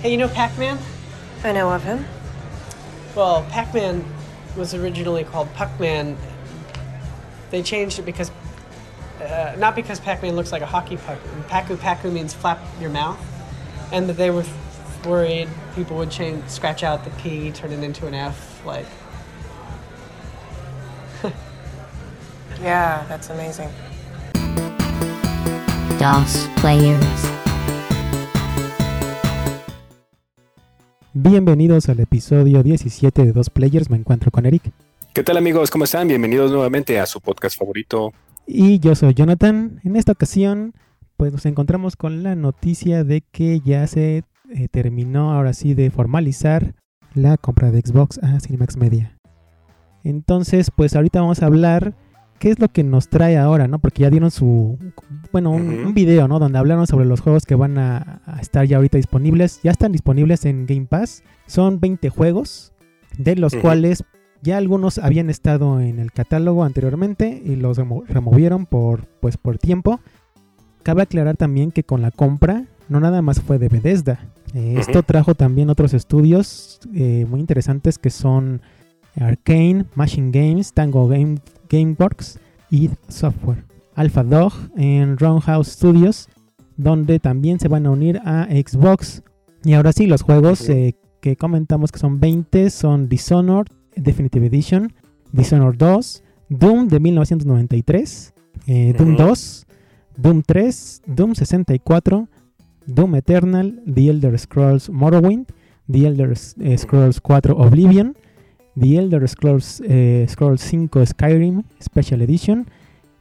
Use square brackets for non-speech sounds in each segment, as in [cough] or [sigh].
Hey, you know Pac-Man? I know of him. Well, Pac-Man was originally called Puck-Man. They changed it because, uh, not because Pac-Man looks like a hockey puck. Paku Paku means flap your mouth, and that they were worried people would change, scratch out the P, turn it into an F, like. [laughs] Yeah, that's amazing. Dos players. Bienvenidos al episodio 17 de Dos Players. Me encuentro con Eric. ¿Qué tal amigos? ¿Cómo están? Bienvenidos nuevamente a su podcast favorito. Y yo soy Jonathan. En esta ocasión, pues nos encontramos con la noticia de que ya se eh, terminó ahora sí de formalizar la compra de Xbox a Cinemax Media. Entonces, pues ahorita vamos a hablar qué es lo que nos trae ahora, ¿no? Porque ya dieron su, bueno, un, video, ¿no? Donde hablaron sobre los juegos que van a, a estar ya ahorita disponibles. Ya están disponibles en Game Pass. Son 20 juegos, de los cuales ya algunos habían estado en el catálogo anteriormente y los remo- removieron por, pues, por tiempo. Cabe aclarar también que con la compra no nada más fue de Bethesda. Eh. Esto trajo también otros estudios eh, muy interesantes que son Arcane, Machine Games, Tango Game, Gameworks y Software. Alpha Dog en Roundhouse Studios, donde también se van a unir a Xbox. Y ahora sí, los juegos eh, que comentamos que son 20 son Dishonored Definitive Edition, Dishonored 2, Doom de 1993, eh, Doom Ujú. 2, Doom 3, Doom 64, Doom Eternal, The Elder Scrolls Morrowind, The Elder eh, Scrolls 4 Oblivion, The Elder Scrolls, eh, Scrolls 5 Skyrim Special Edition,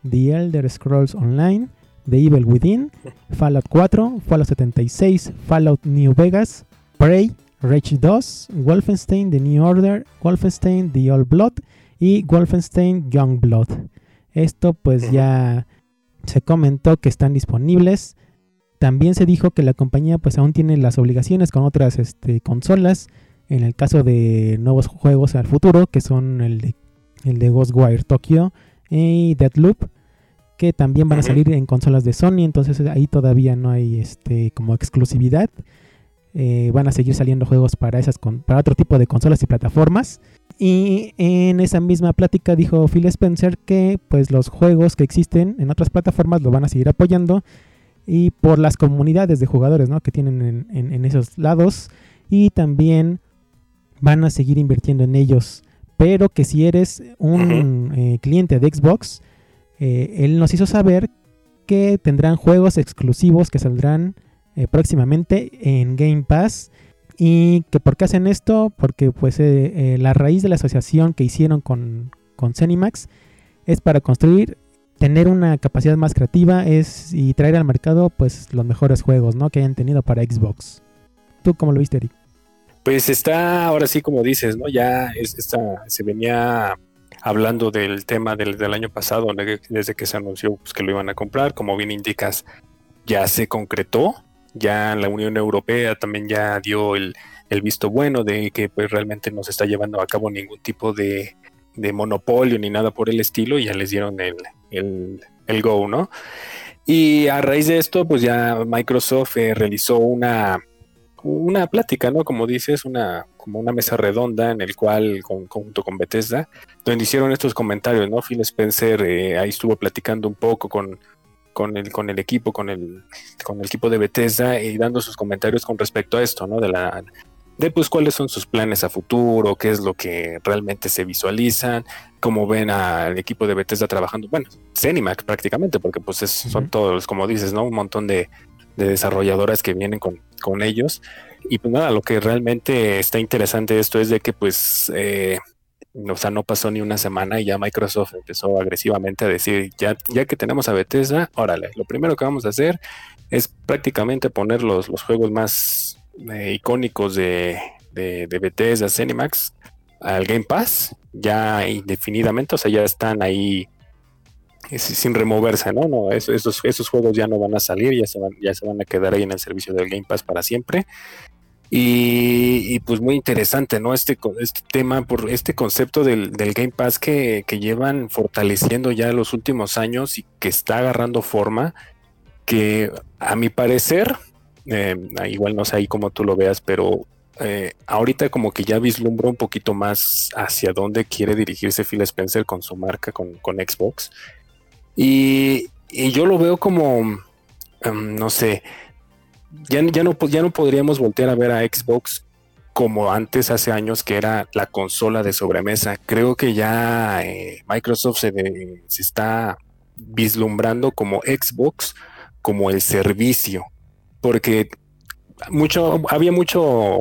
The Elder Scrolls Online, The Evil Within, [laughs] Fallout 4, Fallout 76, Fallout New Vegas, Prey, Rage 2, Wolfenstein The New Order, Wolfenstein The Old Blood y Wolfenstein Young Blood. Esto pues ya [laughs] se comentó que están disponibles. También se dijo que la compañía pues aún tiene las obligaciones con otras este, consolas. En el caso de nuevos juegos al futuro, que son el de, el de Ghostwire Tokyo y Deadloop, que también van a salir en consolas de Sony. Entonces ahí todavía no hay este como exclusividad. Eh, van a seguir saliendo juegos para esas con- para otro tipo de consolas y plataformas. Y en esa misma plática dijo Phil Spencer que pues los juegos que existen en otras plataformas lo van a seguir apoyando y por las comunidades de jugadores ¿no? que tienen en, en- en esos lados y también van a seguir invirtiendo en ellos. Pero que si eres un eh, cliente de Xbox, eh, él nos hizo saber que tendrán juegos exclusivos que saldrán eh, próximamente en Game Pass. Y que por qué hacen esto, porque pues la raíz de la asociación que hicieron con, con Cenimax es para construir, tener una capacidad más creativa es, y traer al mercado pues los mejores juegos ¿no? que hayan tenido para Xbox. ¿Tú cómo lo viste, Eric? Pues está ahora sí como dices, ¿no? Ya es, esta, se venía hablando del tema del, del año pasado, de- desde que se anunció pues, que lo iban a comprar, como bien indicas, ya se concretó, ya la Unión Europea también ya dio el, el visto bueno de que pues realmente no se está llevando a cabo ningún tipo de, de monopolio ni nada por el estilo, y ya les dieron el, el, el go, ¿no? Y a raíz de esto, pues ya Microsoft eh, realizó una, una plática, ¿no? Como dices, una, como una mesa redonda en el cual, con, junto con Bethesda, donde hicieron estos comentarios, ¿no? Phil Spencer eh, ahí estuvo platicando un poco con, con, el, con el equipo, con el, con el equipo de Bethesda y dando sus comentarios con respecto a esto, ¿no? De la de pues cuáles son sus planes a futuro, qué es lo que realmente se visualizan, cómo ven al equipo de Bethesda trabajando, bueno, Zenimax prácticamente, porque pues es- son todos, como dices, ¿no? Un montón de, de desarrolladoras que vienen con, con ellos. Y pues nada, lo que realmente está interesante de esto es de que pues, eh, o sea, no pasó ni una semana y ya Microsoft empezó agresivamente a decir, ya, ya que tenemos a Bethesda, órale, lo primero que vamos a hacer es prácticamente poner los, los juegos más eh, icónicos de, de, de Bethesda, Cinemax, al Game Pass, ya indefinidamente, o sea, ya están ahí si- sin removerse, ¿no? no eso- esos, esos juegos ya no van a salir, ya se van, ya se van a quedar ahí en el servicio del Game Pass para siempre. Y, pues muy interesante, ¿no? Este, este tema, por este concepto del, Game Pass que, llevan fortaleciendo ya los últimos años y que está agarrando forma, que a mi parecer eh, igual no sé ahí cómo tú lo veas, pero eh, ahorita como que ya vislumbro un poquito más hacia dónde quiere dirigirse Phil Spencer con su marca, con Xbox. Y, yo lo veo como, em, no sé, ya, ya, no, ya no podríamos voltear a ver a Xbox como antes, hace años, que era la consola de sobremesa. Creo que ya eh, Microsoft se, se está vislumbrando como Xbox, como el servicio, porque mucho, había mucho,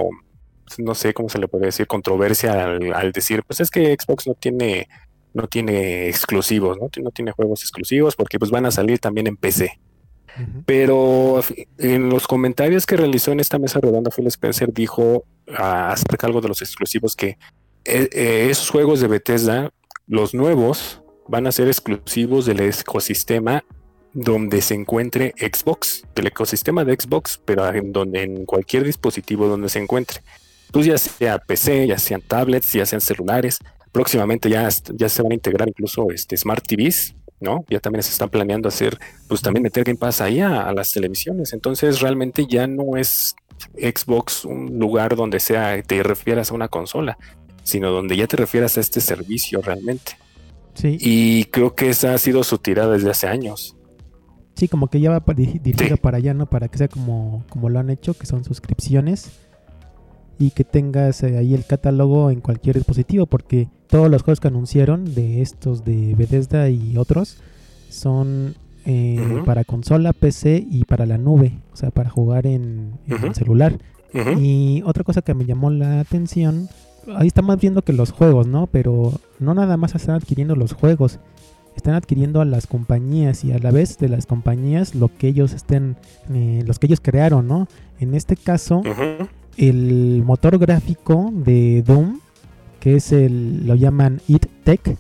no sé cómo se le puede decir, controversia al, decir, pues es que Xbox no tiene, no tiene exclusivos, ¿no? no tiene juegos exclusivos porque pues van a salir también en PC. Pero en los comentarios que realizó en esta mesa redonda, Phil Spencer dijo ah, acerca algo de los exclusivos que eh, eh, esos juegos de Bethesda, los nuevos, van a ser exclusivos del ecosistema donde se encuentre Xbox, del ecosistema de Xbox, pero en donde en cualquier dispositivo donde se encuentre. Pues ya sea PC, ya sean tablets, ya sean celulares. Próximamente ya, ya se van a integrar incluso este, Smart TVs ¿no? Ya también se están planeando hacer, pues también meter Game Pass ahí a, las televisiones. Entonces realmente ya no es Xbox un lugar donde sea te refieras a una consola, sino donde ya te refieras a este servicio realmente. Sí. Y creo que esa ha sido su tirada desde hace años. Sí, como que ya va dirigido para allá, ¿no? Para que sea como, como lo han hecho, que son suscripciones y que tengas eh, ahí el catálogo en cualquier dispositivo, porque todos los juegos que anunciaron de estos de Bethesda y otros son eh, para consola, PC y para la nube, o sea, para jugar en, el celular. Y otra cosa que me llamó la atención, ahí estamos viendo que los juegos, ¿no? Pero no nada más están adquiriendo los juegos, están adquiriendo a las compañías y a la vez de las compañías lo que ellos estén, eh, los que ellos crearon, ¿no? En este caso, el motor gráfico de Doom, que es el, lo llaman It Tech,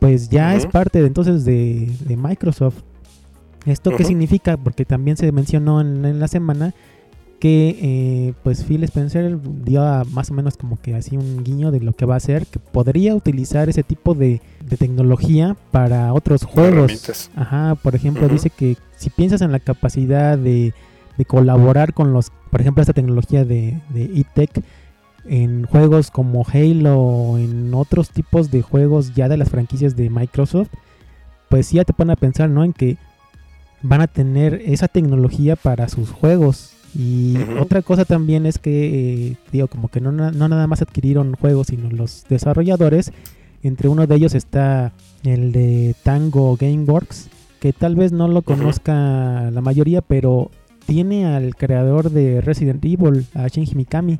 pues ya es parte de, entonces de, Microsoft. ¿Esto qué significa? Porque también se mencionó en, la semana que eh, pues Phil Spencer dio más o menos como que así un guiño de lo que va a hacer, que podría utilizar ese tipo de, tecnología para otros juegos. Ajá, por ejemplo, dice que si piensas en la capacidad de de colaborar con los, por ejemplo, esta tecnología de, de tech en juegos como Halo o en otros tipos de juegos ya de las franquicias de Microsoft, pues ya te ponen a pensar, ¿no? En que van a tener esa tecnología para sus juegos. Y otra cosa también es que, eh, digo, como que no, no, nada más adquirieron juegos, sino los desarrolladores. Entre uno de ellos está el de Tango Gameworks, que tal vez no lo conozca la mayoría, pero tiene al creador de Resident Evil, a Shinji Mikami.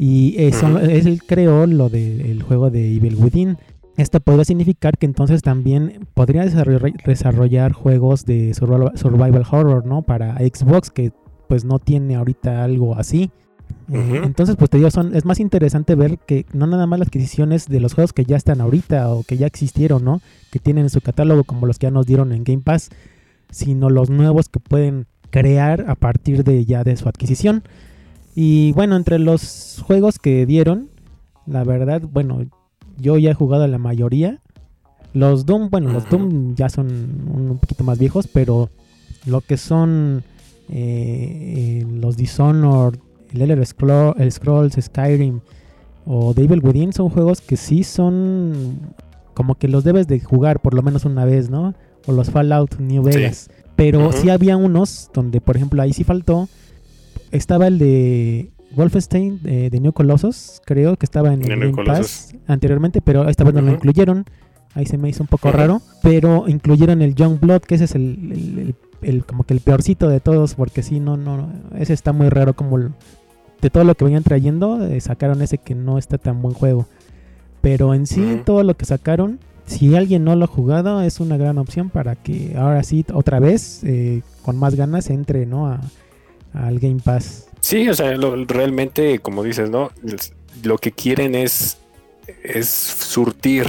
Y eso, es él creó lo del juego de Evil Within. Esto podría significar que entonces también podría desarrollar juegos de survival horror, ¿no? Para Xbox, que pues no tiene ahorita algo así. Entonces, pues te digo, son, es más interesante ver que no nada más las adquisiciones de los juegos que ya están ahorita o que ya existieron, ¿no? Que tienen en su catálogo, como los que ya nos dieron en Game Pass, sino los nuevos que pueden crear a partir de ya de su adquisición. Y bueno, entre los juegos que dieron, la verdad, bueno, yo ya he jugado la mayoría. Los Doom, bueno, los Doom ya son un poquito más viejos, pero lo que son eh, los Dishonored, el Elder Scrolls, Skyrim o Devil Within son juegos que sí son como que los debes de jugar por lo menos una vez, ¿no? O los Fallout New Vegas. Pero sí había unos donde, por ejemplo, ahí sí faltó. Estaba el de Wolfenstein de, New Colossus, creo que estaba en el Game Pass anteriormente, pero esta vez no lo incluyeron. Ahí se me hizo un poco raro. Pero incluyeron el Young Blood, que ese es el, como que el peorcito de todos, porque sí, no, no, ese está muy raro como de todo lo que venían trayendo, eh, sacaron ese que no está tan buen juego. Pero en sí, todo lo que sacaron si alguien no lo ha jugado, es una gran opción para que ahora sí, otra vez, eh, con más ganas, entre ¿no? A, al Game Pass. Sí, o sea, realmente, como dices, ¿no? Lo que quieren es, es surtir,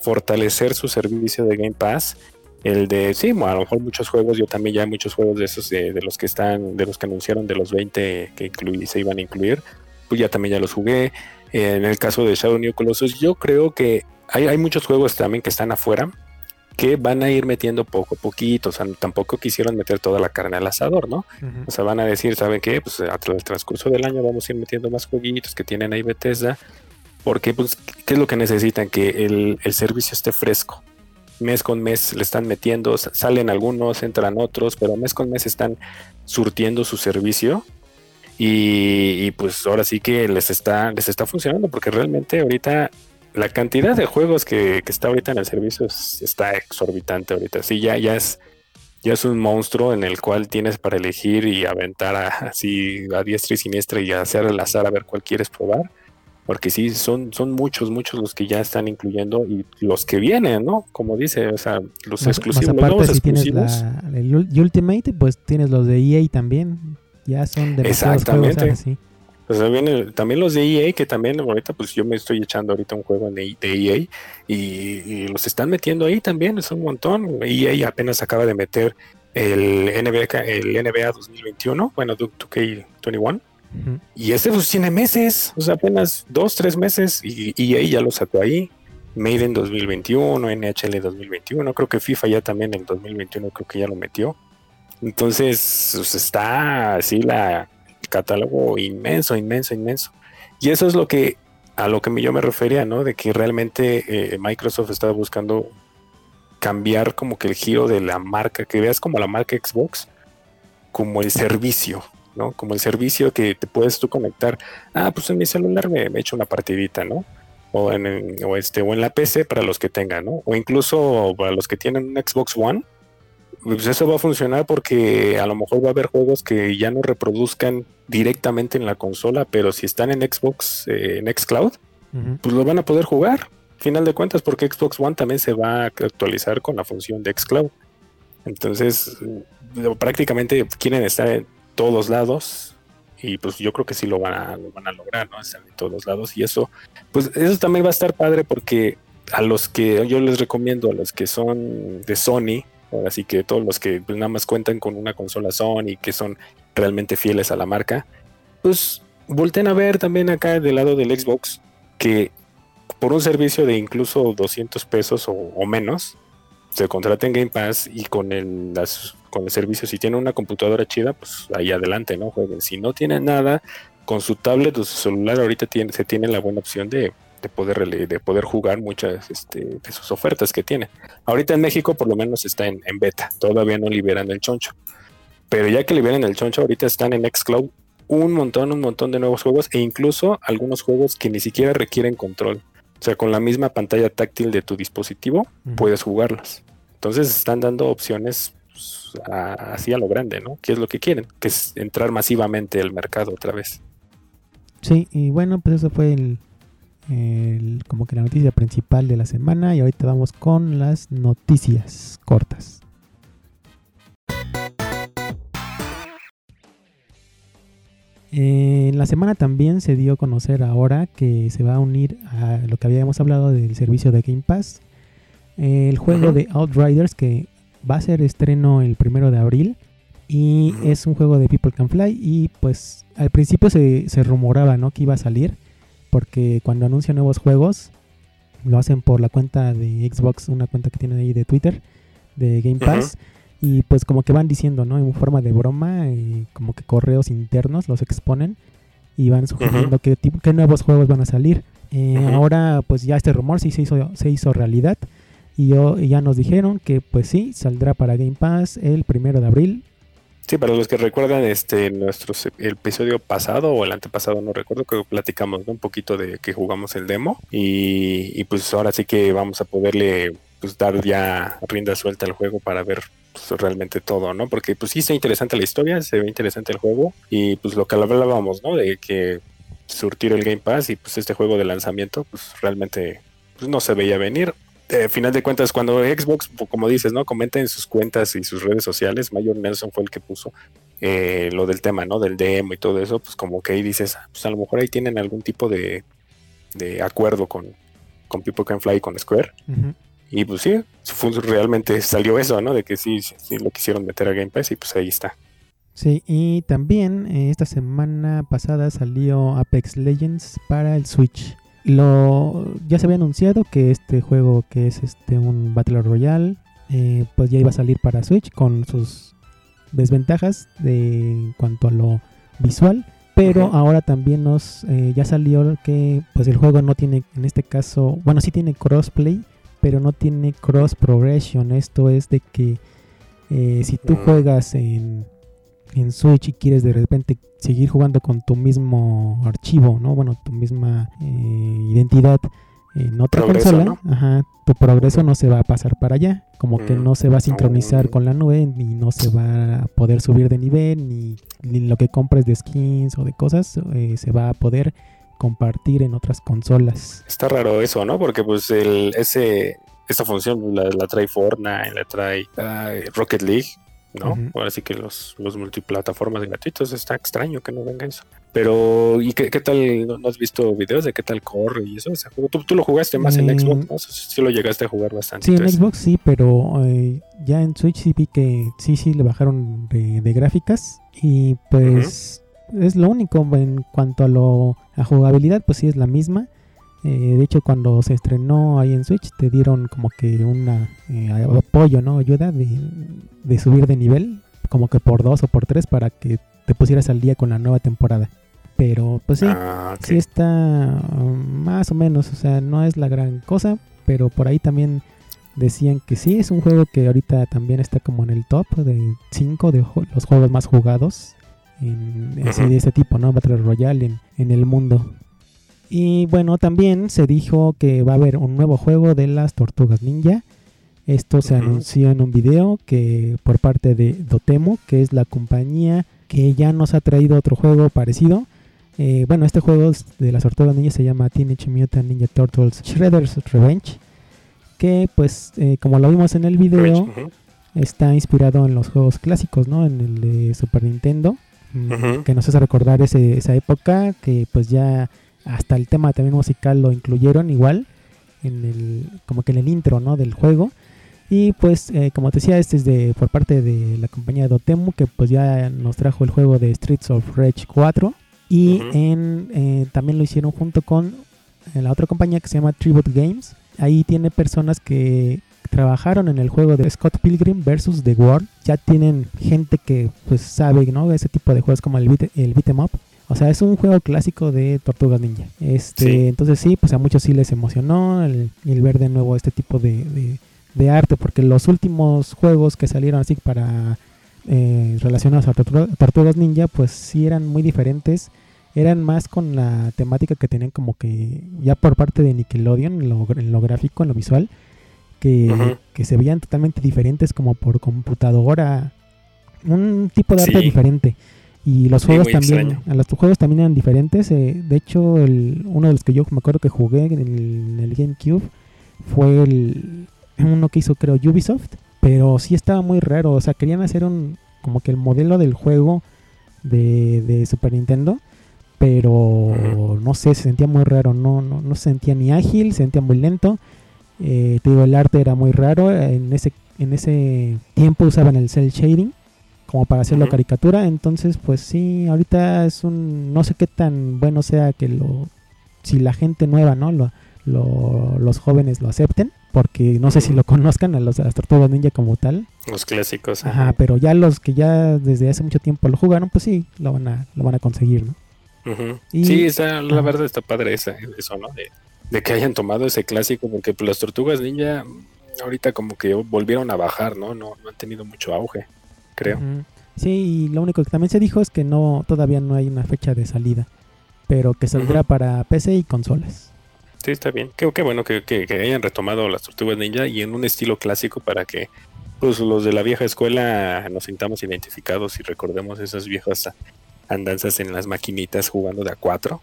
fortalecer su servicio de Game Pass. El de, sí, a lo mejor muchos juegos, yo también ya hay muchos juegos de esos, de, los que están, de los que anunciaron, de los 20 que se iban a incluir, pues ya también ya los jugué. En el caso de Shadow New Colossus, yo creo que hay, muchos juegos también que están afuera, que van a ir metiendo poco a poquito, o sea, tampoco quisieron meter toda la carne al asador, ¿no? Ujú. O sea, van a decir, ¿saben qué? Pues a través del transcurso del año vamos a ir metiendo más jueguitos que tienen ahí Bethesda, porque pues, ¿qué es lo que necesitan? Que el, el servicio esté fresco. Mes con mes le están metiendo, sa- salen algunos, entran otros, pero mes con mes están surtiendo su servicio y, y, pues ahora sí que les está, les está funcionando, porque realmente ahorita la cantidad de juegos que, que está ahorita en el servicio es- está exorbitante ahorita. Sí, ya, ya es ya es un monstruo en el cual tienes para elegir y aventar a- así a diestra y siniestra y hacer al azar a ver cuál quieres probar. Porque sí, son, son muchos, muchos los que ya están incluyendo y los que vienen, ¿no? Como dice, o sea, los Más, más exclusivos, los aparte, nuevos si tienes exclusivos. la, el Ul- Ultimate, pues tienes los de EA también. Ya son juegos Exactamente. ahora sí. Viene también los de EA, que también ahorita, pues yo me estoy echando ahorita un juego de, de EA y, y los están metiendo ahí también, es un montón. EA apenas acaba de meter el NBA, el NBA 2021, bueno, 2K21. Ujú. Y este pues tiene meses, o sea, apenas dos, tres meses y EA ya lo sacó ahí. Made in 2021, NHL 2021, creo que FIFA ya también en 2021 creo que ya lo metió. Entonces pues, está así la, catálogo inmenso, inmenso, inmenso. Y eso es lo que a lo que yo me refería, ¿no? De que realmente eh, Microsoft estaba buscando cambiar como que el giro de la marca, que veas como la marca Xbox, como el servicio, ¿no? Como el servicio que te puedes tú conectar. Ah, pues en mi celular me, me echo una partidita, ¿no? O en- o este, o en la PC para los que tengan, ¿no? O incluso para los que tienen un Xbox One, pues eso va a funcionar porque a lo mejor va a haber juegos que ya no reproduzcan directamente en la consola, pero si están en Xbox, eh, en Xcloud, Ujú. pues lo van a poder jugar. Final de cuentas, porque Xbox One también se va a actualizar con la función de Xcloud. Entonces, eh, prácticamente quieren estar en todos lados y pues yo creo que sí lo van a, lo van a lograr, ¿no? Estar en todos lados y eso, pues eso también va a estar padre porque a los que yo les recomiendo, a los que son de Sony, así que todos los que pues, nada más cuentan con una consola Sony, que son realmente fieles a la marca, pues volten a ver también acá del lado del Xbox que por un servicio de incluso 200 pesos o, menos, se contraten Game Pass y con el, con el servicio, si tienen una computadora chida, pues ahí adelante, ¿no? Jueguen. Si no tienen nada, con su tablet o su celular ahorita tiene, se tiene la buena opción de, de poder de poder jugar muchas este, de sus ofertas que tiene. Ahorita en México por lo menos está en, en beta, todavía no liberan el choncho. Pero ya que liberan el choncho, ahorita están en Xcloud un montón, un montón de nuevos juegos e incluso algunos juegos que ni siquiera requieren control. O sea, con la misma pantalla táctil de tu dispositivo puedes jugarlos. Entonces están dando opciones pues, a- así a lo grande, ¿no? ¿Qué es lo que quieren? Que es entrar masivamente al mercado otra vez. Sí, y bueno, pues eso fue el, el- como que la noticia principal de la semana y ahorita vamos con las noticias cortas. En la semana también se dio a conocer ahora que se va a unir a lo que habíamos hablado del servicio de Game Pass, el juego de Outriders que va a ser estreno el primero de abril y es un juego de People Can Fly y pues al principio se, se rumoraba ¿no? que iba a salir porque cuando anuncian nuevos juegos lo hacen por la cuenta de Xbox, una cuenta que tienen ahí de Twitter de Game Pass y pues como que van diciendo, ¿no? En forma de broma y como que correos internos los exponen y van sugiriendo qué, tipo, qué nuevos juegos van a salir. Eh. Ahora pues ya este rumor sí se hizo, se hizo realidad y, yo, y ya nos dijeron que pues sí, saldrá para Game Pass el primero de abril. Sí, para los que recuerdan este nuestro el episodio pasado o el antepasado, no recuerdo, que platicamos un poquito de que jugamos el demo y, y, pues ahora sí que vamos a poderle pues dar ya rienda suelta al juego para ver pues, realmente todo, ¿no? Porque pues sí está interesante la historia, se ve interesante el juego y pues lo que hablábamos, ¿no? De que surtir el Game Pass y pues este juego de lanzamiento pues realmente pues, no se veía venir. Eh, final de cuentas, cuando Xbox, como dices, ¿no? Comenta en sus cuentas y sus redes sociales, Mayor Nelson fue el que puso eh, lo del tema, ¿no? Del demo y todo eso, pues como que ahí dices, ah, pues a lo mejor ahí tienen algún tipo de, de acuerdo con, con People Can Fly y con Square. Y pues sí, fue- realmente salió eso, ¿no? De que sí, sí, sí lo quisieron meter a Game Pass y pues ahí está. Sí, y también eh, esta semana pasada salió Apex Legends para el Switch. Lo ya se había anunciado que este juego que es este un Battle Royale eh, pues ya iba a salir para Switch con sus desventajas de en cuanto a lo visual pero ahora también nos eh, ya salió que pues el juego no tiene en este caso bueno sí tiene crossplay pero no tiene cross progression esto es de que eh, si tú Mm. juegas en, en Switch y quieres de repente seguir jugando con tu mismo archivo no bueno tu misma eh, identidad en otra Progreso, consola ¿no? ajá, tu progreso no se va a pasar para allá como que Mm. no se va a sincronizar Mm. con la nube ni no se va a poder subir de nivel ni, ni lo que compres de skins o de cosas eh, se va a poder compartir en otras consolas Está raro eso, ¿no? Porque pues el, ese, esa función la, la trae Fortnite, la trae Rocket League, ¿no? Ahora sí que los, los multiplataformas gratuitos está extraño que no venga eso. Pero, ¿y qué, qué tal? ¿No, no has visto videos de qué tal corre y eso? juego? Tú, tú lo jugaste más en Mm. Xbox, ¿no? Sí, sí lo llegaste a jugar bastante. Sí, en Xbox sí, pero eh, ya en Switch sí vi que sí, sí le bajaron de, de gráficas y pues es lo único en cuanto a lo a jugabilidad, pues sí es la misma. Eh, de hecho, cuando se estrenó ahí en Switch te dieron como que una eh, apoyo, ¿no? Ayuda de, de subir de nivel, como que por dos o por tres para que te pusieras al día con la nueva temporada. Pero pues sí, Ah, sí está um, más o menos, o sea, no es la gran cosa, pero por ahí también decían que sí, es un juego que ahorita también está como en el top de 5 de los juegos más jugados en, de este tipo, ¿no? Battle Royale en, en el mundo. Y bueno, también se dijo que va a haber un nuevo juego de las Tortugas Ninja. Esto se anunció en un video que por parte de Dotemu, que es la compañía que ya nos ha traído otro juego parecido. Eh, bueno, este juego de las Tortugas Ninja se llama Teenage Mutant Ninja Turtles Shredder's Revenge. Que pues, eh, como lo vimos en el video, está inspirado en los juegos clásicos, ¿no? En el de Super Nintendo. mm. Que nos hace recordar ese- esa época. Que pues ya hasta el tema también musical lo incluyeron igual. En el, como que en el intro, ¿no? Del juego. Y pues, eh, como te decía, este es de por parte de la compañía Dotemu, que pues ya nos trajo el juego de Streets of Rage 4. Y en, eh, también lo hicieron junto con eh, la otra compañía que se llama Tribute Games. Ahí tiene personas que trabajaron en el juego de Scott Pilgrim versus The World. Ya tienen gente que pues sabe, ¿no? Ese tipo de juegos como el beat, el beat 'em up. O sea, es un juego clásico de Tortugas Ninja. Este, Sí. entonces sí, pues a muchos sí les emocionó el, el ver de nuevo este tipo de, de- de arte, porque los últimos juegos que salieron así para eh, relacionados a Tortuga- Tortugas Ninja, pues sí eran muy diferentes. Eran más con la temática que tenían como que ya por parte de Nickelodeon, en lo, en lo gráfico, en lo visual, que, se veían totalmente diferentes como por computadora. Un tipo de arte Sí. diferente. Y los Sí, juegos también, a los juegos también eran diferentes. eh, de hecho, el, uno de los que yo me acuerdo que jugué en el, en el GameCube fue el uno que hizo creo Ubisoft, pero sí estaba muy raro, o sea, querían hacer un como que el modelo del juego de, de Super Nintendo, pero no sé, se sentía muy raro, no, no, no se sentía ni ágil, se sentía muy lento. Eh, te digo, el arte era muy raro, en ese, en ese tiempo usaban el cel shading como para hacerlo Ujú. caricatura, entonces pues sí, ahorita es un, no sé qué tan bueno sea que lo, si la gente nueva, ¿no? Lo, lo- los jóvenes lo acepten, porque no sé si lo conozcan a los a las tortugas ninja como tal, Los clásicos. ajá, ajá. pero ya los que ya desde hace mucho tiempo lo jugaron, pues sí, lo van a, lo van a conseguir, ¿no? Y- Sí, está, la verdad está padre esa, eso, ¿no? De, de que hayan tomado ese clásico, porque pues, las tortugas ninja ahorita como que volvieron a bajar, ¿no? No, no han tenido mucho auge, creo. Sí, y lo único que también se dijo es que no, todavía no hay una fecha de salida, pero que saldrá para PC y consolas. Sí, está bien. Qué, qué bueno que, que- que hayan retomado las tortugas ninja y en un estilo clásico para que pues, los de la vieja escuela nos sintamos identificados y recordemos esas viejas andanzas en las maquinitas jugando de a cuatro.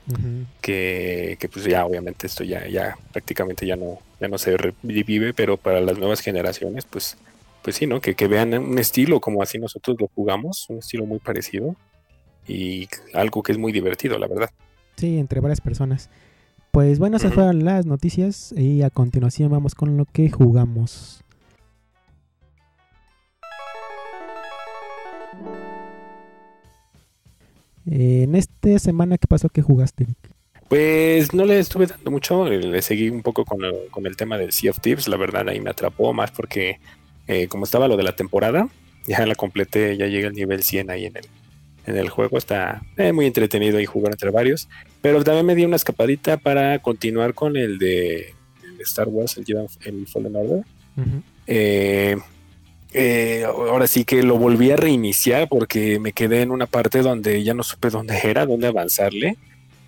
Que, que, pues ya obviamente esto ya, ya prácticamente ya no, ya no se revive, pero para las nuevas generaciones, pues, pues sí, ¿no? Que, que vean un estilo como así nosotros lo jugamos, un estilo muy parecido y algo que es muy divertido, la verdad. Sí, entre varias personas. Pues bueno, esas fueron las noticias y a continuación vamos con lo que jugamos. En esta semana, ¿qué pasó? ¿Qué jugaste? Pues no le estuve dando mucho, le seguí un poco con, el- con el tema del Sea of Thieves, la verdad ahí me atrapó más porque eh, como estaba lo de la temporada, ya la completé, ya llegué al nivel 100 ahí en el, en el juego, está eh, muy entretenido y jugar entre varios, pero también me di una escapadita para continuar con el de, el de Star Wars, el, Jedi- el Fallen Order. Ujú. Eh, eh, ahora sí que lo volví a reiniciar porque me quedé en una parte donde ya no supe dónde era, dónde avanzarle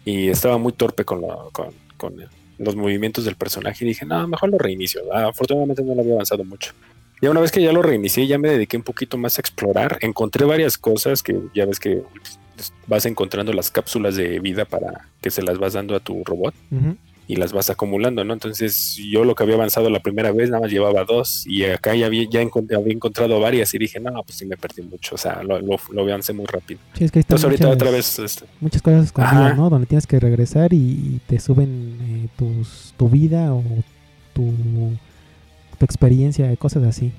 y estaba muy torpe con, lo- con, con los movimientos del personaje y dije, no, mejor lo reinicio. Ah, afortunadamente no lo había avanzado mucho. Ya una vez que ya lo reinicié, ya me dediqué un poquito más a explorar. Encontré varias cosas que ya ves que vas encontrando las cápsulas de vida para que se las vas dando a tu robot y las vas acumulando, ¿no? Entonces yo lo que había avanzado la primera vez nada más llevaba dos y acá ya había, ya encont- había encontrado varias y dije, no, pues sí me perdí mucho, o sea, lo, lo, lo avancé muy rápido. Sí, es que Entonces ahorita muchas, otra vez, este, muchas cosas escondidas. ¿no? Donde tienes que regresar y, y te suben eh, tus, tu vida o tu, tu experiencia, cosas así.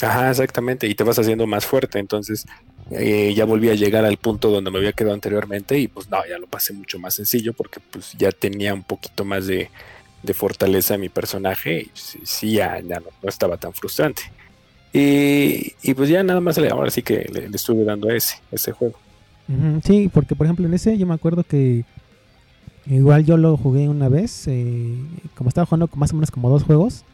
ajá, exactamente, y te vas haciendo más fuerte, entonces eh, ya volví a llegar al punto donde me había quedado anteriormente y pues no, ya lo pasé mucho más sencillo porque pues ya tenía un poquito más de, de fortaleza en mi personaje y sí, sí, ya, ya no, no estaba tan frustrante. Y, y pues ya nada más, le- ahora sí que le, le estuve dando a ese, a ese juego. Sí, porque por ejemplo en ese yo me acuerdo que igual yo lo jugué una vez, eh, como estaba jugando más o menos como dos juegos,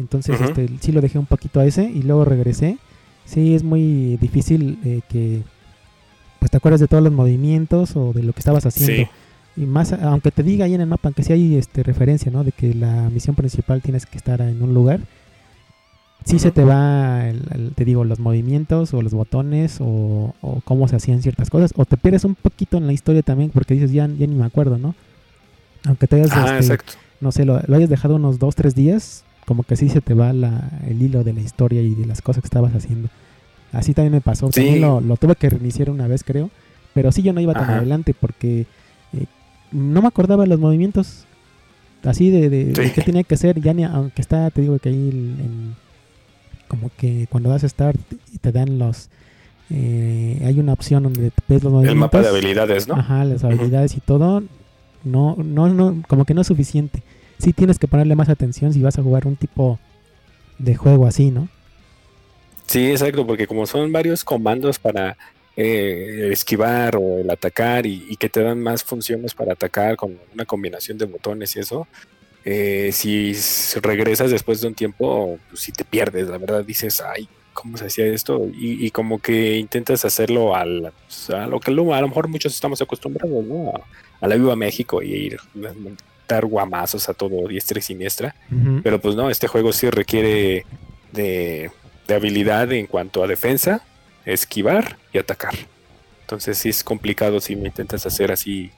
entonces Ujú. este, sí lo dejé un poquito a ese y luego regresé. Sí, es muy difícil eh, que pues te acuerdas de todos los movimientos o de lo que estabas haciendo. Sí. Y más, aunque te diga ahí en el mapa, aunque sí hay este, referencia, ¿no? De que la misión principal tienes que estar en un lugar. Sí se te va, el- el- te digo, los movimientos o los botones o, o cómo se hacían ciertas cosas. O te pierdes un poquito en la historia también porque dices, ya, ya ni me acuerdo, ¿no? Aunque te hayas, Ah, este, exacto. no sé, lo, lo hayas dejado unos dos, tres días, como que sí se te va la, el hilo de la historia y de las cosas que estabas haciendo. Así también me pasó. Sí. También lo, lo tuve que reiniciar una vez, creo. Pero sí yo no iba tan Ajá. adelante porque eh, no me acordaba los movimientos. Así de, de, de Sí. qué tenía que hacer, ya ni, aunque está, te digo que ahí el- como que cuando das start y te dan los... eh, hay una opción donde ves los movimientos. El mapa de habilidades, ¿no? Ajá, las habilidades y todo, no, no, no, como que no es suficiente. Sí tienes que ponerle más atención si vas a jugar un tipo de juego así, ¿no? Sí, exacto, porque como son varios comandos para eh, esquivar o el atacar y, que te dan más funciones para atacar con una combinación de botones y eso, eh, si regresas después de un tiempo, pues si te pierdes, la verdad dices, ay, ¿cómo se hacía esto? Y, como que intentas hacerlo al, pues, a lo que a lo mejor muchos estamos acostumbrados, ¿no? A, a la Viva México y ir guamazos a todo diestra y siniestra. Pero pues no, este juego sí requiere de, de habilidad en cuanto a defensa, esquivar y atacar. Entonces sí es complicado si me intentas hacer así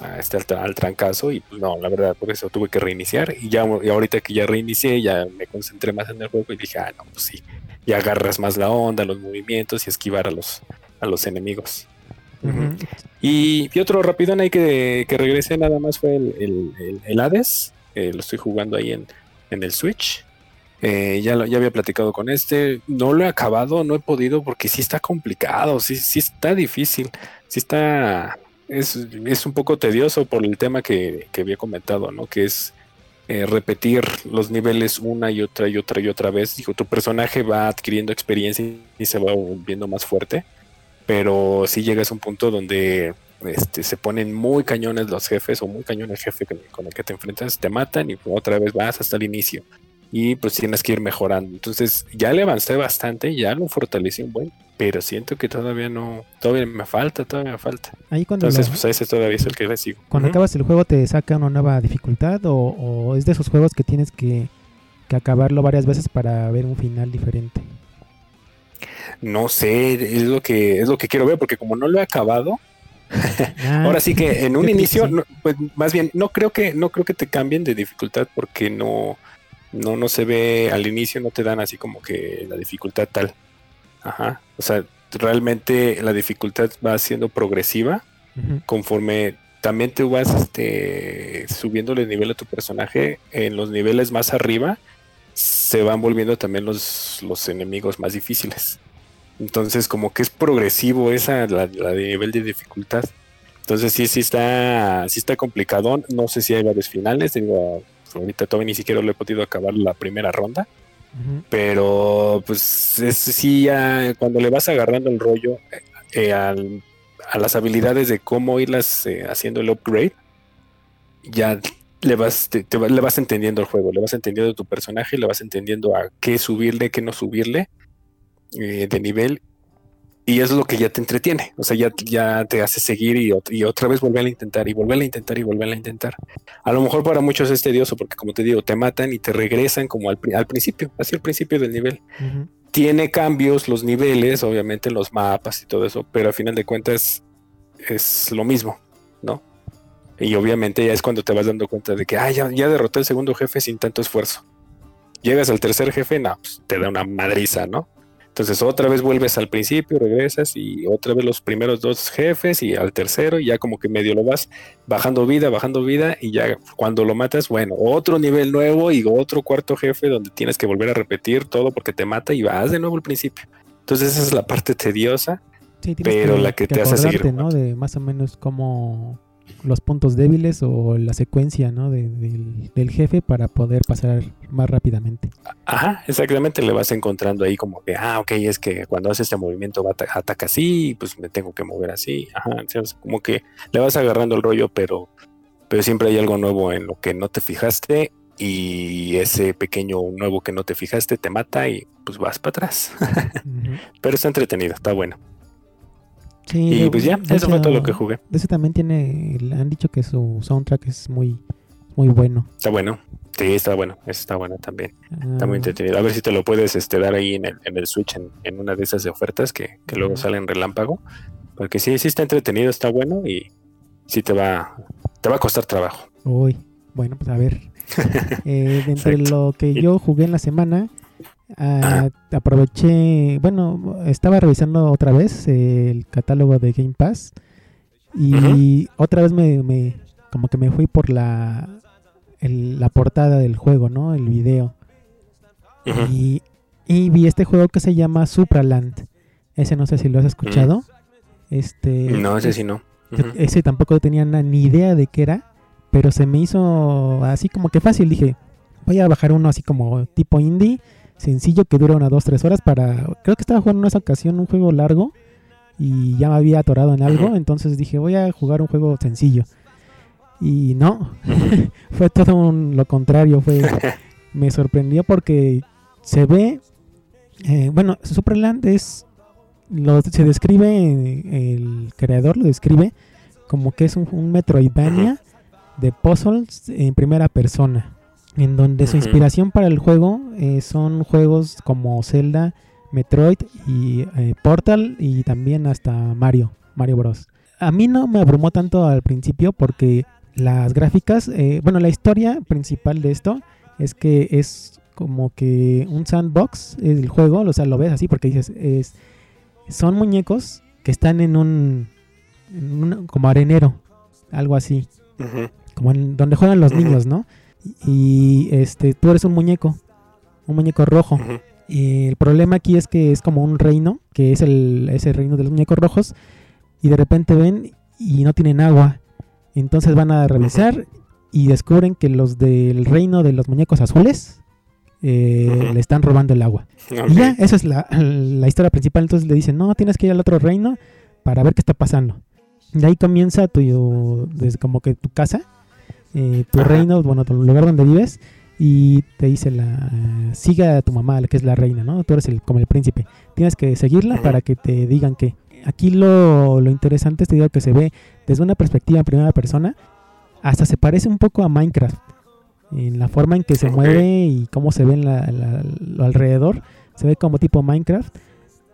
a este al, al trancazo y pues no, la verdad por eso tuve que reiniciar y ya y ahorita que ya reinicié ya me concentré más en el juego y dije, ah, no, pues sí, ya agarras más la onda, los movimientos y esquivar a los, a los enemigos. Y, otro rapidón ahí que, que regresé nada más fue el, el, el- el Hades. eh, lo estoy jugando ahí en, en el Switch. Eh, ya, lo- ya había platicado con este. No lo he acabado, no he podido porque sí está complicado, sí, sí está difícil. Sí está. Es, es un poco tedioso por el tema que, que había comentado, ¿no? Que es eh, repetir los niveles una y otra y otra y otra vez. Dijo, tu personaje va adquiriendo experiencia y se va volviendo más fuerte pero sí llegas a un punto donde este, se ponen muy cañones los jefes o muy cañón el jefe con, con el que te enfrentas, te matan y otra vez vas hasta el inicio. Y pues tienes que ir mejorando. Entonces ya le avancé bastante, ya lo fortalecí un buen, pero siento que todavía no, todavía me falta, todavía me falta. Ahí cuando, Entonces lo- pues ese todavía es el que le sigo. cuando acabas el juego te saca una nueva dificultad o, o es de esos juegos que tienes que, que acabarlo varias veces para ver un final diferente. No sé, es lo que es lo que quiero ver porque como no lo he acabado, Ah, Ahora sí que en un inicio, no, pues más bien, no creo que, no creo que te cambien de dificultad porque no, no, no se ve al inicio, no te dan así como que la dificultad tal. Ajá. O sea, realmente la dificultad va siendo progresiva conforme también tú vas este, subiéndole el nivel a tu personaje. En los niveles más arriba se van volviendo también los, los enemigos más difíciles. Entonces, como que es progresivo esa, la, la de nivel de dificultad. Entonces sí, sí está, sí está complicado. No sé si hay varios finales. Digo, ahorita todavía ni siquiera lo he podido acabar la primera ronda. Pero pues es, sí, ya cuando le vas agarrando el rollo eh, al- a las habilidades de cómo irlas eh, haciendo el upgrade, ya le vas, te- te le vas entendiendo el juego, le vas entendiendo tu personaje, le vas entendiendo a qué subirle, qué no subirle eh, de nivel. Y eso es lo que ya te entretiene. O sea, ya, ya te hace seguir y, ot- y otra vez volver a intentar y volver a intentar y volver a intentar. A lo mejor para muchos es tedioso porque, como te digo, te matan y te regresan como al, al principio, hacia el principio del nivel. Tiene cambios los niveles, obviamente los mapas y todo eso, pero al final de cuentas es lo mismo, ¿no? Y obviamente ya es cuando te vas dando cuenta de que, ah, ya, ya derroté al segundo jefe sin tanto esfuerzo. Llegas al tercer jefe, no, pues, te da una madriza, ¿no? Entonces otra vez vuelves al principio, regresas y otra vez los primeros dos jefes y al tercero y ya como que medio lo vas bajando vida, bajando vida y ya cuando lo matas, bueno, otro nivel nuevo y otro cuarto jefe donde tienes que volver a repetir todo porque te mata y vas de nuevo al principio. Entonces esa es la parte tediosa. Sí, Pero la que te hace seguir ¿no? De más o menos como los puntos débiles o la secuencia, ¿no? de- del, del jefe para poder pasar más rápidamente. Ajá, exactamente, le vas encontrando ahí como que, ah, ok, es que cuando hace este movimiento va ataca así, pues me tengo que mover así. Ajá, entonces como que le vas agarrando el rollo, pero, pero siempre hay algo nuevo en lo que no te fijaste y ese pequeño nuevo que no te fijaste te mata y pues vas para atrás. [laughs] Pero está entretenido, está bueno. Sí, Y de- pues ya, eso fue todo lo que jugué. De ese también tiene, han dicho que su soundtrack es muy, muy bueno. Está bueno. Sí, está bueno, eso está bueno también. Está muy Ah, entretenido. A ver si te lo puedes este, dar ahí en el, en el Switch, en, en una de esas ofertas que, que luego salen relámpago. Porque sí, sí está entretenido, está bueno y sí te va, te va a costar trabajo. Uy, bueno, pues a ver. [laughs] Eh, entre lo que yo jugué en la semana, ah, aproveché, bueno, estaba revisando otra vez el catálogo de Game Pass y otra vez me, me- como que me fui por la, el- la portada del juego, ¿no? El video. Y, y vi este juego que se llama Supraland. Ese no sé si lo has escuchado. Este, No, ese es- sí no. ese tampoco tenía ni idea de qué era, pero se me hizo así como que fácil. Dije, voy a bajar uno así como tipo indie, sencillo, que dura unas 2, 3 horas para... Creo que estaba jugando en esa ocasión un juego largo y ya me había atorado en algo, entonces dije, voy a jugar un juego sencillo. Y no, [laughs] [laughs] fue todo un- lo contrario, fue [laughs] me sorprendió porque se ve, eh, bueno, Superland es, lo, se describe, el creador lo describe como que es un, un Metroidvania de puzzles en primera persona, en donde su inspiración para el juego eh, son juegos como Zelda, Metroid y eh, Portal y también hasta Mario, Mario Bros. A mí no me abrumó tanto al principio porque las gráficas, eh, bueno, la historia principal de esto es que es como que un sandbox el juego, o sea, lo ves así porque dices, es, son muñecos que están en un, en un- como arenero, algo así, como en donde juegan los niños, ¿no? Y este, tú eres un muñeco, un muñeco rojo. Y el problema aquí es que es como un reino, que es el, ese reino de los muñecos rojos, y de repente ven y no tienen agua. Entonces van a revisar y descubren que los del reino de los muñecos azules eh, le están robando el agua. Y ya, esa es la, la historia principal. Entonces le dicen, no, tienes que ir al otro reino para ver qué está pasando. De ahí comienza tu, desde como que tu casa, eh, tu Ajá. reino, bueno, tu lugar donde vives. Y te dice la siga a tu mamá, la que es la reina, ¿no? Tú eres el, como el príncipe. Tienes que seguirla para que te digan que. Aquí lo, lo interesante es te digo que se ve desde una perspectiva en primera persona. Hasta se parece un poco a Minecraft. En la forma en que se mueve y cómo se ve en la- la- lo alrededor. Se ve como tipo Minecraft.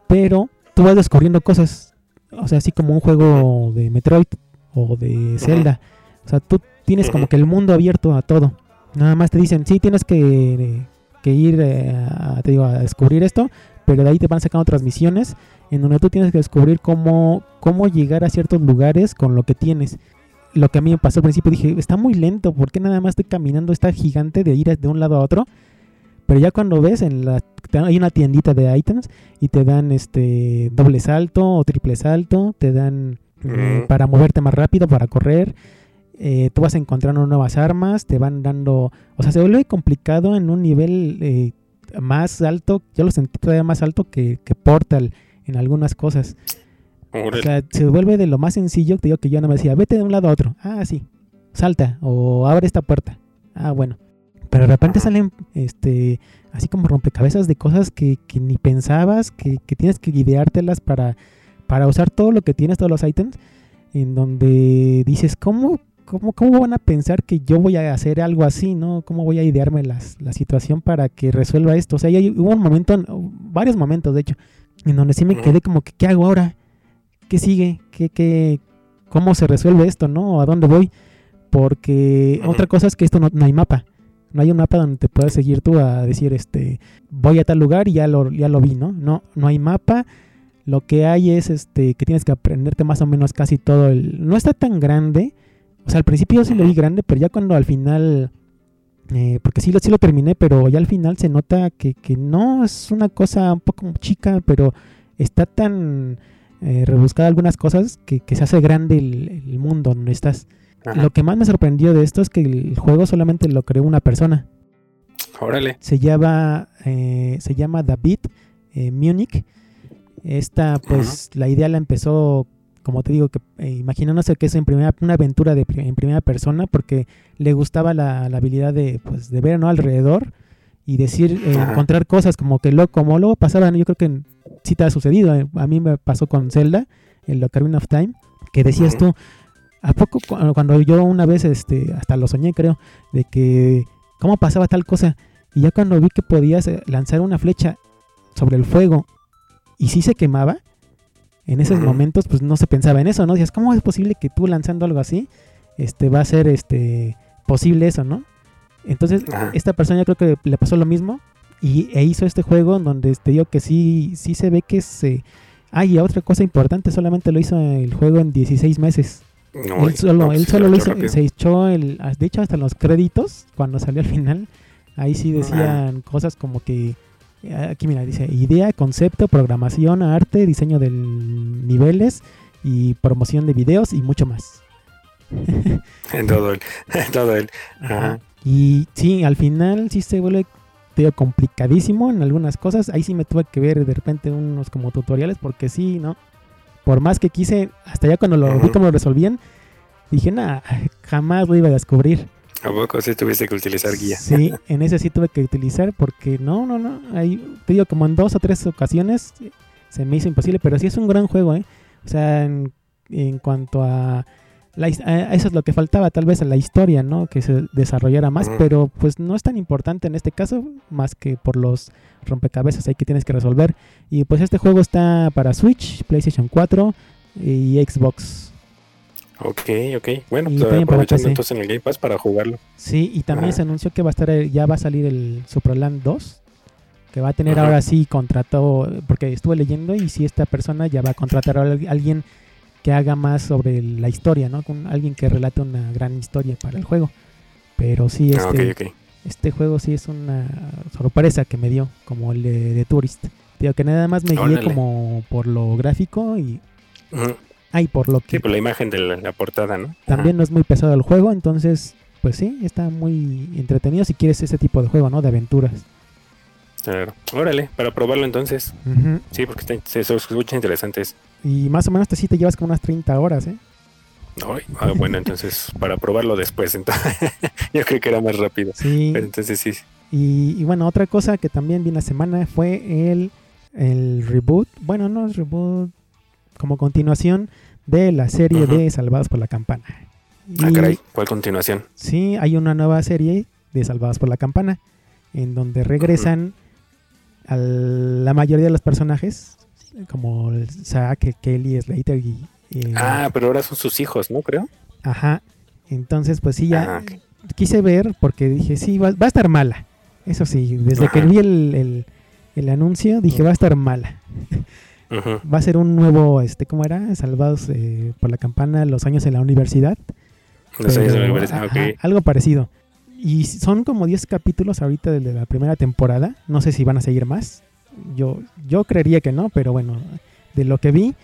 Pero tú vas descubriendo cosas. O sea, así como un juego de Metroid o de Zelda. O sea, tú tienes como que el mundo abierto a todo. Nada más te dicen, sí, tienes que, que ir eh, a, te digo, a descubrir esto, pero de ahí te van sacando otras misiones en donde tú tienes que descubrir cómo, cómo llegar a ciertos lugares con lo que tienes. Lo que a mí me pasó al principio, dije, está muy lento, ¿por qué nada más estoy caminando esta gigante de ir de un lado a otro? Pero ya cuando ves, en la, hay una tiendita de items y te dan este doble salto o triple salto, te dan eh, para moverte más rápido, para correr. Eh, tú vas encontrando nuevas armas, te van dando... O sea, se vuelve complicado en un nivel eh, más alto. Yo lo sentí todavía más alto que, que Portal en algunas cosas. Órale. O sea, se vuelve de lo más sencillo. Te digo que yo no me decía, vete de un lado a otro. Ah, sí. Salta. O abre esta puerta. Ah, bueno. Pero de repente salen, este, así como rompecabezas de cosas que, que ni pensabas, que, que tienes que ideártelas para, para usar todo lo que tienes, todos los ítems, en donde dices, ¿cómo, cómo, cómo van a pensar que yo voy a hacer algo así, no? ¿Cómo voy a idearme las, la situación para que resuelva esto? O sea, ya hubo un momento, varios momentos, de hecho, en donde sí me quedé como que, ¿qué hago ahora? ¿Qué sigue? ¿Qué, qué, ¿Cómo se resuelve esto, no? ¿A dónde voy? Porque otra cosa es que esto no, no hay mapa. No hay un mapa donde te puedas seguir tú a decir, este, voy a tal lugar y ya lo, ya lo vi, ¿no? No, no hay mapa. Lo que hay es este que tienes que aprenderte más o menos casi todo el. No está tan grande. O sea, al principio yo sí lo vi grande, pero ya cuando al final. eh, porque sí lo, sí lo terminé, pero ya al final se nota que, que no es una cosa un poco chica, pero está tan eh, rebuscada algunas cosas que, que se hace grande el, el mundo donde estás. Ajá. Lo que más me sorprendió de esto es que el juego solamente lo creó una persona. Órale. Se llama, eh, se llama David eh, Munich. Esta, pues, la idea la empezó, como te digo, que eh, imaginándose que es en primera, una aventura de, en primera persona, porque le gustaba la, la habilidad de, pues, de ver ¿no? alrededor y decir, eh, encontrar cosas como que lo, como luego pasaban, yo creo que en- sí te ha sucedido. eh, A mí me pasó con Zelda, el Ocarina of Time, que decías tú, ¿a poco cu- cuando yo una vez, este, hasta lo soñé, creo, de que cómo pasaba tal cosa? Y ya cuando vi que podías lanzar una flecha sobre el fuego y sí se quemaba, en esos momentos pues no se pensaba en eso, ¿no? Decías, ¿cómo es posible que tú lanzando algo así este, va a ser este, posible eso, ¿no? Entonces, esta persona yo creo que le pasó lo mismo y, e hizo este juego en donde te digo que sí, sí se ve que se... Ah, y otra cosa importante, solamente lo hizo el juego en 16 meses. No, él solo, no, él solo se lo hizo, rápido. se echó el, de hecho hasta los créditos, cuando salió al final, ahí sí decían cosas como que, aquí mira, dice idea, concepto, programación, arte, diseño de niveles y promoción de videos y mucho más. En [laughs] todo el, en [laughs] todo el. Ajá. Y sí, al final sí se vuelve complicadísimo en algunas cosas. Ahí sí me tuve que ver de repente unos como tutoriales porque sí, ¿no? Por más que quise, hasta ya cuando lo vi cómo lo resolvían, dije, nada, jamás lo iba a descubrir. ¿A poco sí tuviste que utilizar guía? Sí, en ese sí tuve que utilizar porque no, no, no. Ahí, te digo, como en dos o tres ocasiones se me hizo imposible, pero sí es un gran juego, ¿eh? O sea, en, en cuanto a, la a- Eso es lo que faltaba, tal vez a la historia, ¿no? Que se desarrollara más, pero pues no es tan importante en este caso, más que por los rompecabezas ahí que tienes que resolver. Y pues este juego está para Switch, PlayStation 4 y Xbox. Ok, ok. Bueno, pues aprovechando entonces en el Game Pass para jugarlo. Sí, y también Ajá. se anunció que va a estar el- ya va a salir el Superland 2, que va a tener Ajá. ahora sí contrato, porque estuve leyendo y si esta persona ya va a contratar a al- alguien que haga más sobre la historia, ¿no? Con alguien que relate una gran historia para el juego. Pero sí, Ah, este, este juego sí es una sorpresa que me dio, como el de, de Tourist. Digo que nada más me guié Órale. como por lo gráfico y. ay, por lo que Sí, por la imagen de la, la portada, ¿no? Ajá. también no es muy pesado el juego, entonces, pues sí, está muy entretenido si quieres ese tipo de juego, ¿no? De aventuras. Claro. Órale, para probarlo entonces. Sí, porque está, se, se escucha interesante. Y más o menos te sí te llevas como unas 30 horas, ¿eh? Ay, ah, bueno, entonces [laughs] para probarlo después. Entonces, [laughs] yo creo que era más rápido. Sí. Pero entonces sí. Y, y bueno, otra cosa que también vi la semana fue el, el reboot, bueno, no es reboot, como continuación de la serie de Salvados por la Campana. Ah, Y caray. ¿Cuál continuación? Sí, hay una nueva serie de Salvados por la Campana, en donde regresan a la mayoría de los personajes, como Zack, Kelly, Slater y... y- Ah, pero ahora son sus hijos, ¿no? Creo. Ajá. Entonces, pues sí, ya Ah, quise ver porque dije, sí, va, va a estar mala. Eso sí, desde Ajá. que vi el, el- el anuncio dije, va a estar mala. Va a ser un nuevo, este, ¿cómo era? Salvados eh, por la Campana, los años en la universidad. Los años de la universidad, ajá. Algo parecido. Y son como 10 capítulos ahorita de la primera temporada. No sé si van a seguir más. Yo, yo creería que no, pero bueno, de lo que vi,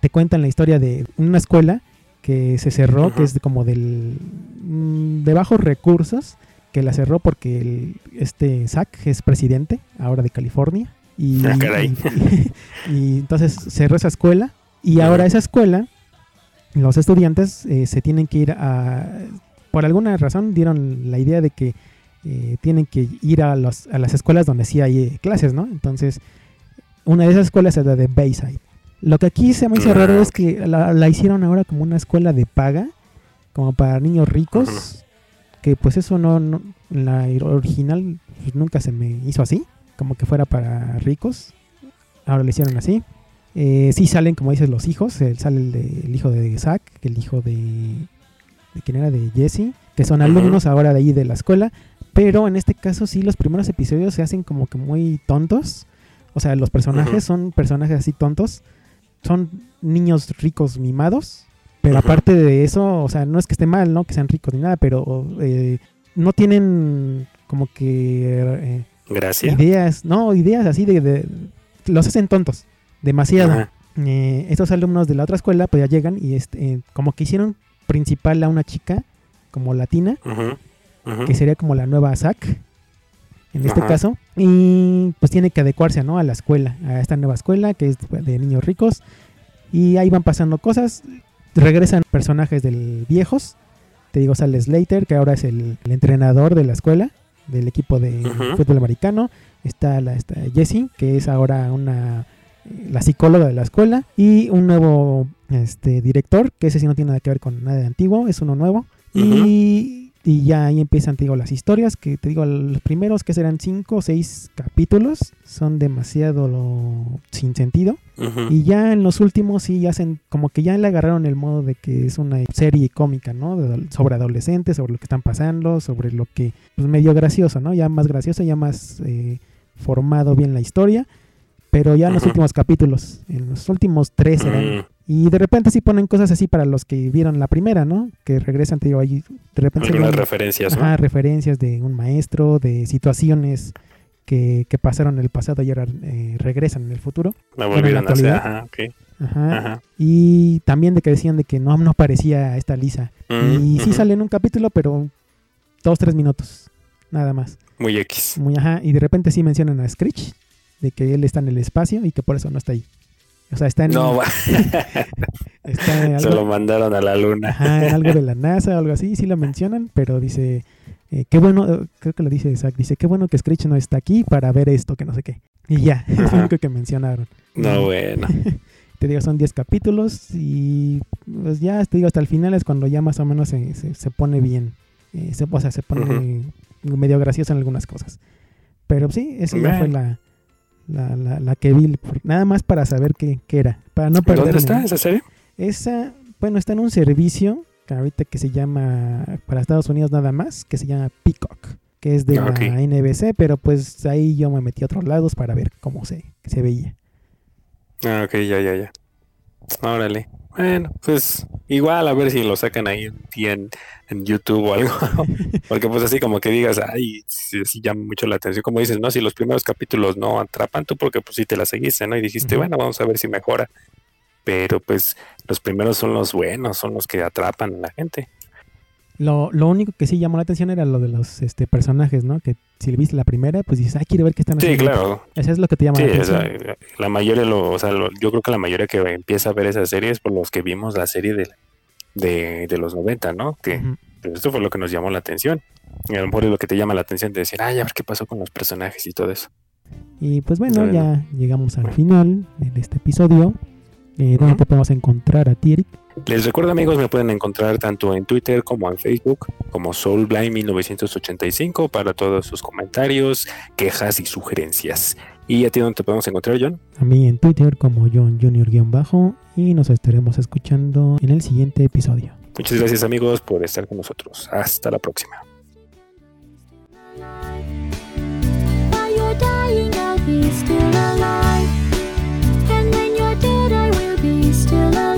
te cuentan la historia de una escuela que se cerró, que es como del mm, de bajos recursos, que la cerró porque el- este Zack es presidente ahora de California y, Ah, caray. y- [laughs] y entonces cerró esa escuela y ahora esa escuela los estudiantes eh, se tienen que ir a por alguna razón dieron la idea de que eh, tienen que ir a, los- a las escuelas donde sí hay eh, clases, ¿no? Entonces, una de esas escuelas es la de Bayside. Lo que aquí se me hizo Ah, raro es ok. que la, la hicieron ahora como una escuela de paga, como para niños ricos, que pues eso no, no- en la original pues, nunca se me hizo así, como que fuera para ricos. Ahora lo hicieron así. Eh, sí salen, como dices, los hijos. eh, sale el, de- el hijo de Zack, el hijo de... ¿De quién era? De Jesse. Que son alumnos ahora de ahí de la escuela. Pero en este caso sí, los primeros episodios se hacen como que muy tontos. O sea, los personajes son personajes así tontos. Son niños ricos mimados. Pero aparte de eso, o sea, no es que esté mal, ¿no? Que sean ricos ni nada, pero eh, no tienen como que eh, Gracias. ideas, no, ideas así de, de- los hacen tontos, demasiado. Eh, estos alumnos de la otra escuela pues ya llegan y este, eh, como que hicieron principal a una chica como latina, que sería como la nueva Zack en este Ajá. caso, y pues tiene que adecuarse ¿no? a la escuela, a esta nueva escuela que es de niños ricos, y ahí van pasando cosas, regresan personajes del viejos, te digo, sale Slater, que ahora es el, el entrenador de la escuela, del equipo de fútbol americano, está la está Jessie, que es ahora una la psicóloga de la escuela, y un nuevo este, director, que ese sí no tiene nada que ver con nada de antiguo, es uno nuevo. Y, y ya ahí empiezan, te digo, las historias, que te digo, los primeros que serán cinco o seis capítulos son demasiado lo- sin sentido. Y ya en los últimos sí hacen, como que ya le agarraron el modo de que es una serie cómica, ¿no? De sobre adolescentes, sobre lo que están pasando, sobre lo que, pues medio gracioso, ¿no? Ya más gracioso, ya más eh, formado bien la historia. Pero ya en los últimos capítulos, en los últimos tres serán, Mm. Y de repente sí ponen cosas así para los que vieron la primera, ¿no? Que regresan, te digo, ahí de repente Algunas referencias, ¿no? ajá, referencias de un maestro, de situaciones que, que pasaron en el pasado y ahora eh, regresan en el futuro. Me volvieron a hacer. Ajá, ok. Ajá. Ajá. Y también de que decían de que no, no parecía esta Lisa. Mm, y sí sale en un capítulo, pero dos, tres minutos. Nada más. Muy X. Muy ajá. Y de repente sí mencionan a Screech, de que él está en el espacio y que por eso no está ahí. O sea, está en, No, [laughs] está en se algo, lo mandaron a la luna. Ajá, en algo de la NASA o algo así, sí lo mencionan, pero dice, eh, qué bueno, eh, creo que lo dice Zack, dice, qué bueno que Screech no está aquí para ver esto, que no sé qué. Y ya, [laughs] es lo único que mencionaron. No, bueno. [laughs] te digo, son 10 capítulos y pues ya, te digo, hasta el final es cuando ya más o menos se, se- se pone bien. Eh, se, o sea, se pone medio gracioso en algunas cosas. Pero sí, esa ya fue la, la, la, la que vi, nada más para saber qué, qué era, para no perderme. ¿Dónde está esa serie? Esa, bueno, está en un servicio que ahorita que se llama, para Estados Unidos nada más, que se llama Peacock, que es de Ah, la NBC, pero pues ahí yo me metí a otros lados para ver cómo se, se veía. Ah, ok, ya, ya, ya. Órale. Bueno, pues igual a ver si lo sacan ahí en, en YouTube o algo. [laughs] Porque pues así como que digas, ay, sí, sí llama mucho la atención. Como dices, ¿no? Si los primeros capítulos no atrapan tú porque pues sí te la seguiste, ¿no? Y dijiste, bueno, vamos a ver si mejora. Pero pues los primeros son los buenos, son los que atrapan a la gente. Lo, lo único que sí llamó la atención era lo de los este, personajes, ¿no? Que si le viste la primera, pues dices, ay, quiero ver qué están Sí, haciendo. claro. Eso es lo que te llama Sí, la o atención. sea, la mayoría, lo, o sea, lo- yo creo que la mayoría que empieza a ver esa serie es por los que vimos la serie de, de, de los 90, ¿no? Que esto fue lo que nos llamó la atención. Y a lo mejor es lo que te llama la atención de decir, ay, a ver qué pasó con los personajes y todo eso. Y pues bueno, Bueno. ya llegamos al final de este episodio. Eh, ¿Dónde te podemos encontrar a ti, Eric? Les recuerdo amigos, me pueden encontrar tanto en Twitter como en Facebook como SoulBlind1985 para todos sus comentarios, quejas y sugerencias. ¿Y a ti dónde te podemos encontrar, John? A mí en Twitter como John Junior-bajo y nos estaremos escuchando en el siguiente episodio. Muchas gracias amigos por estar con nosotros. Hasta la próxima. Still alive. till I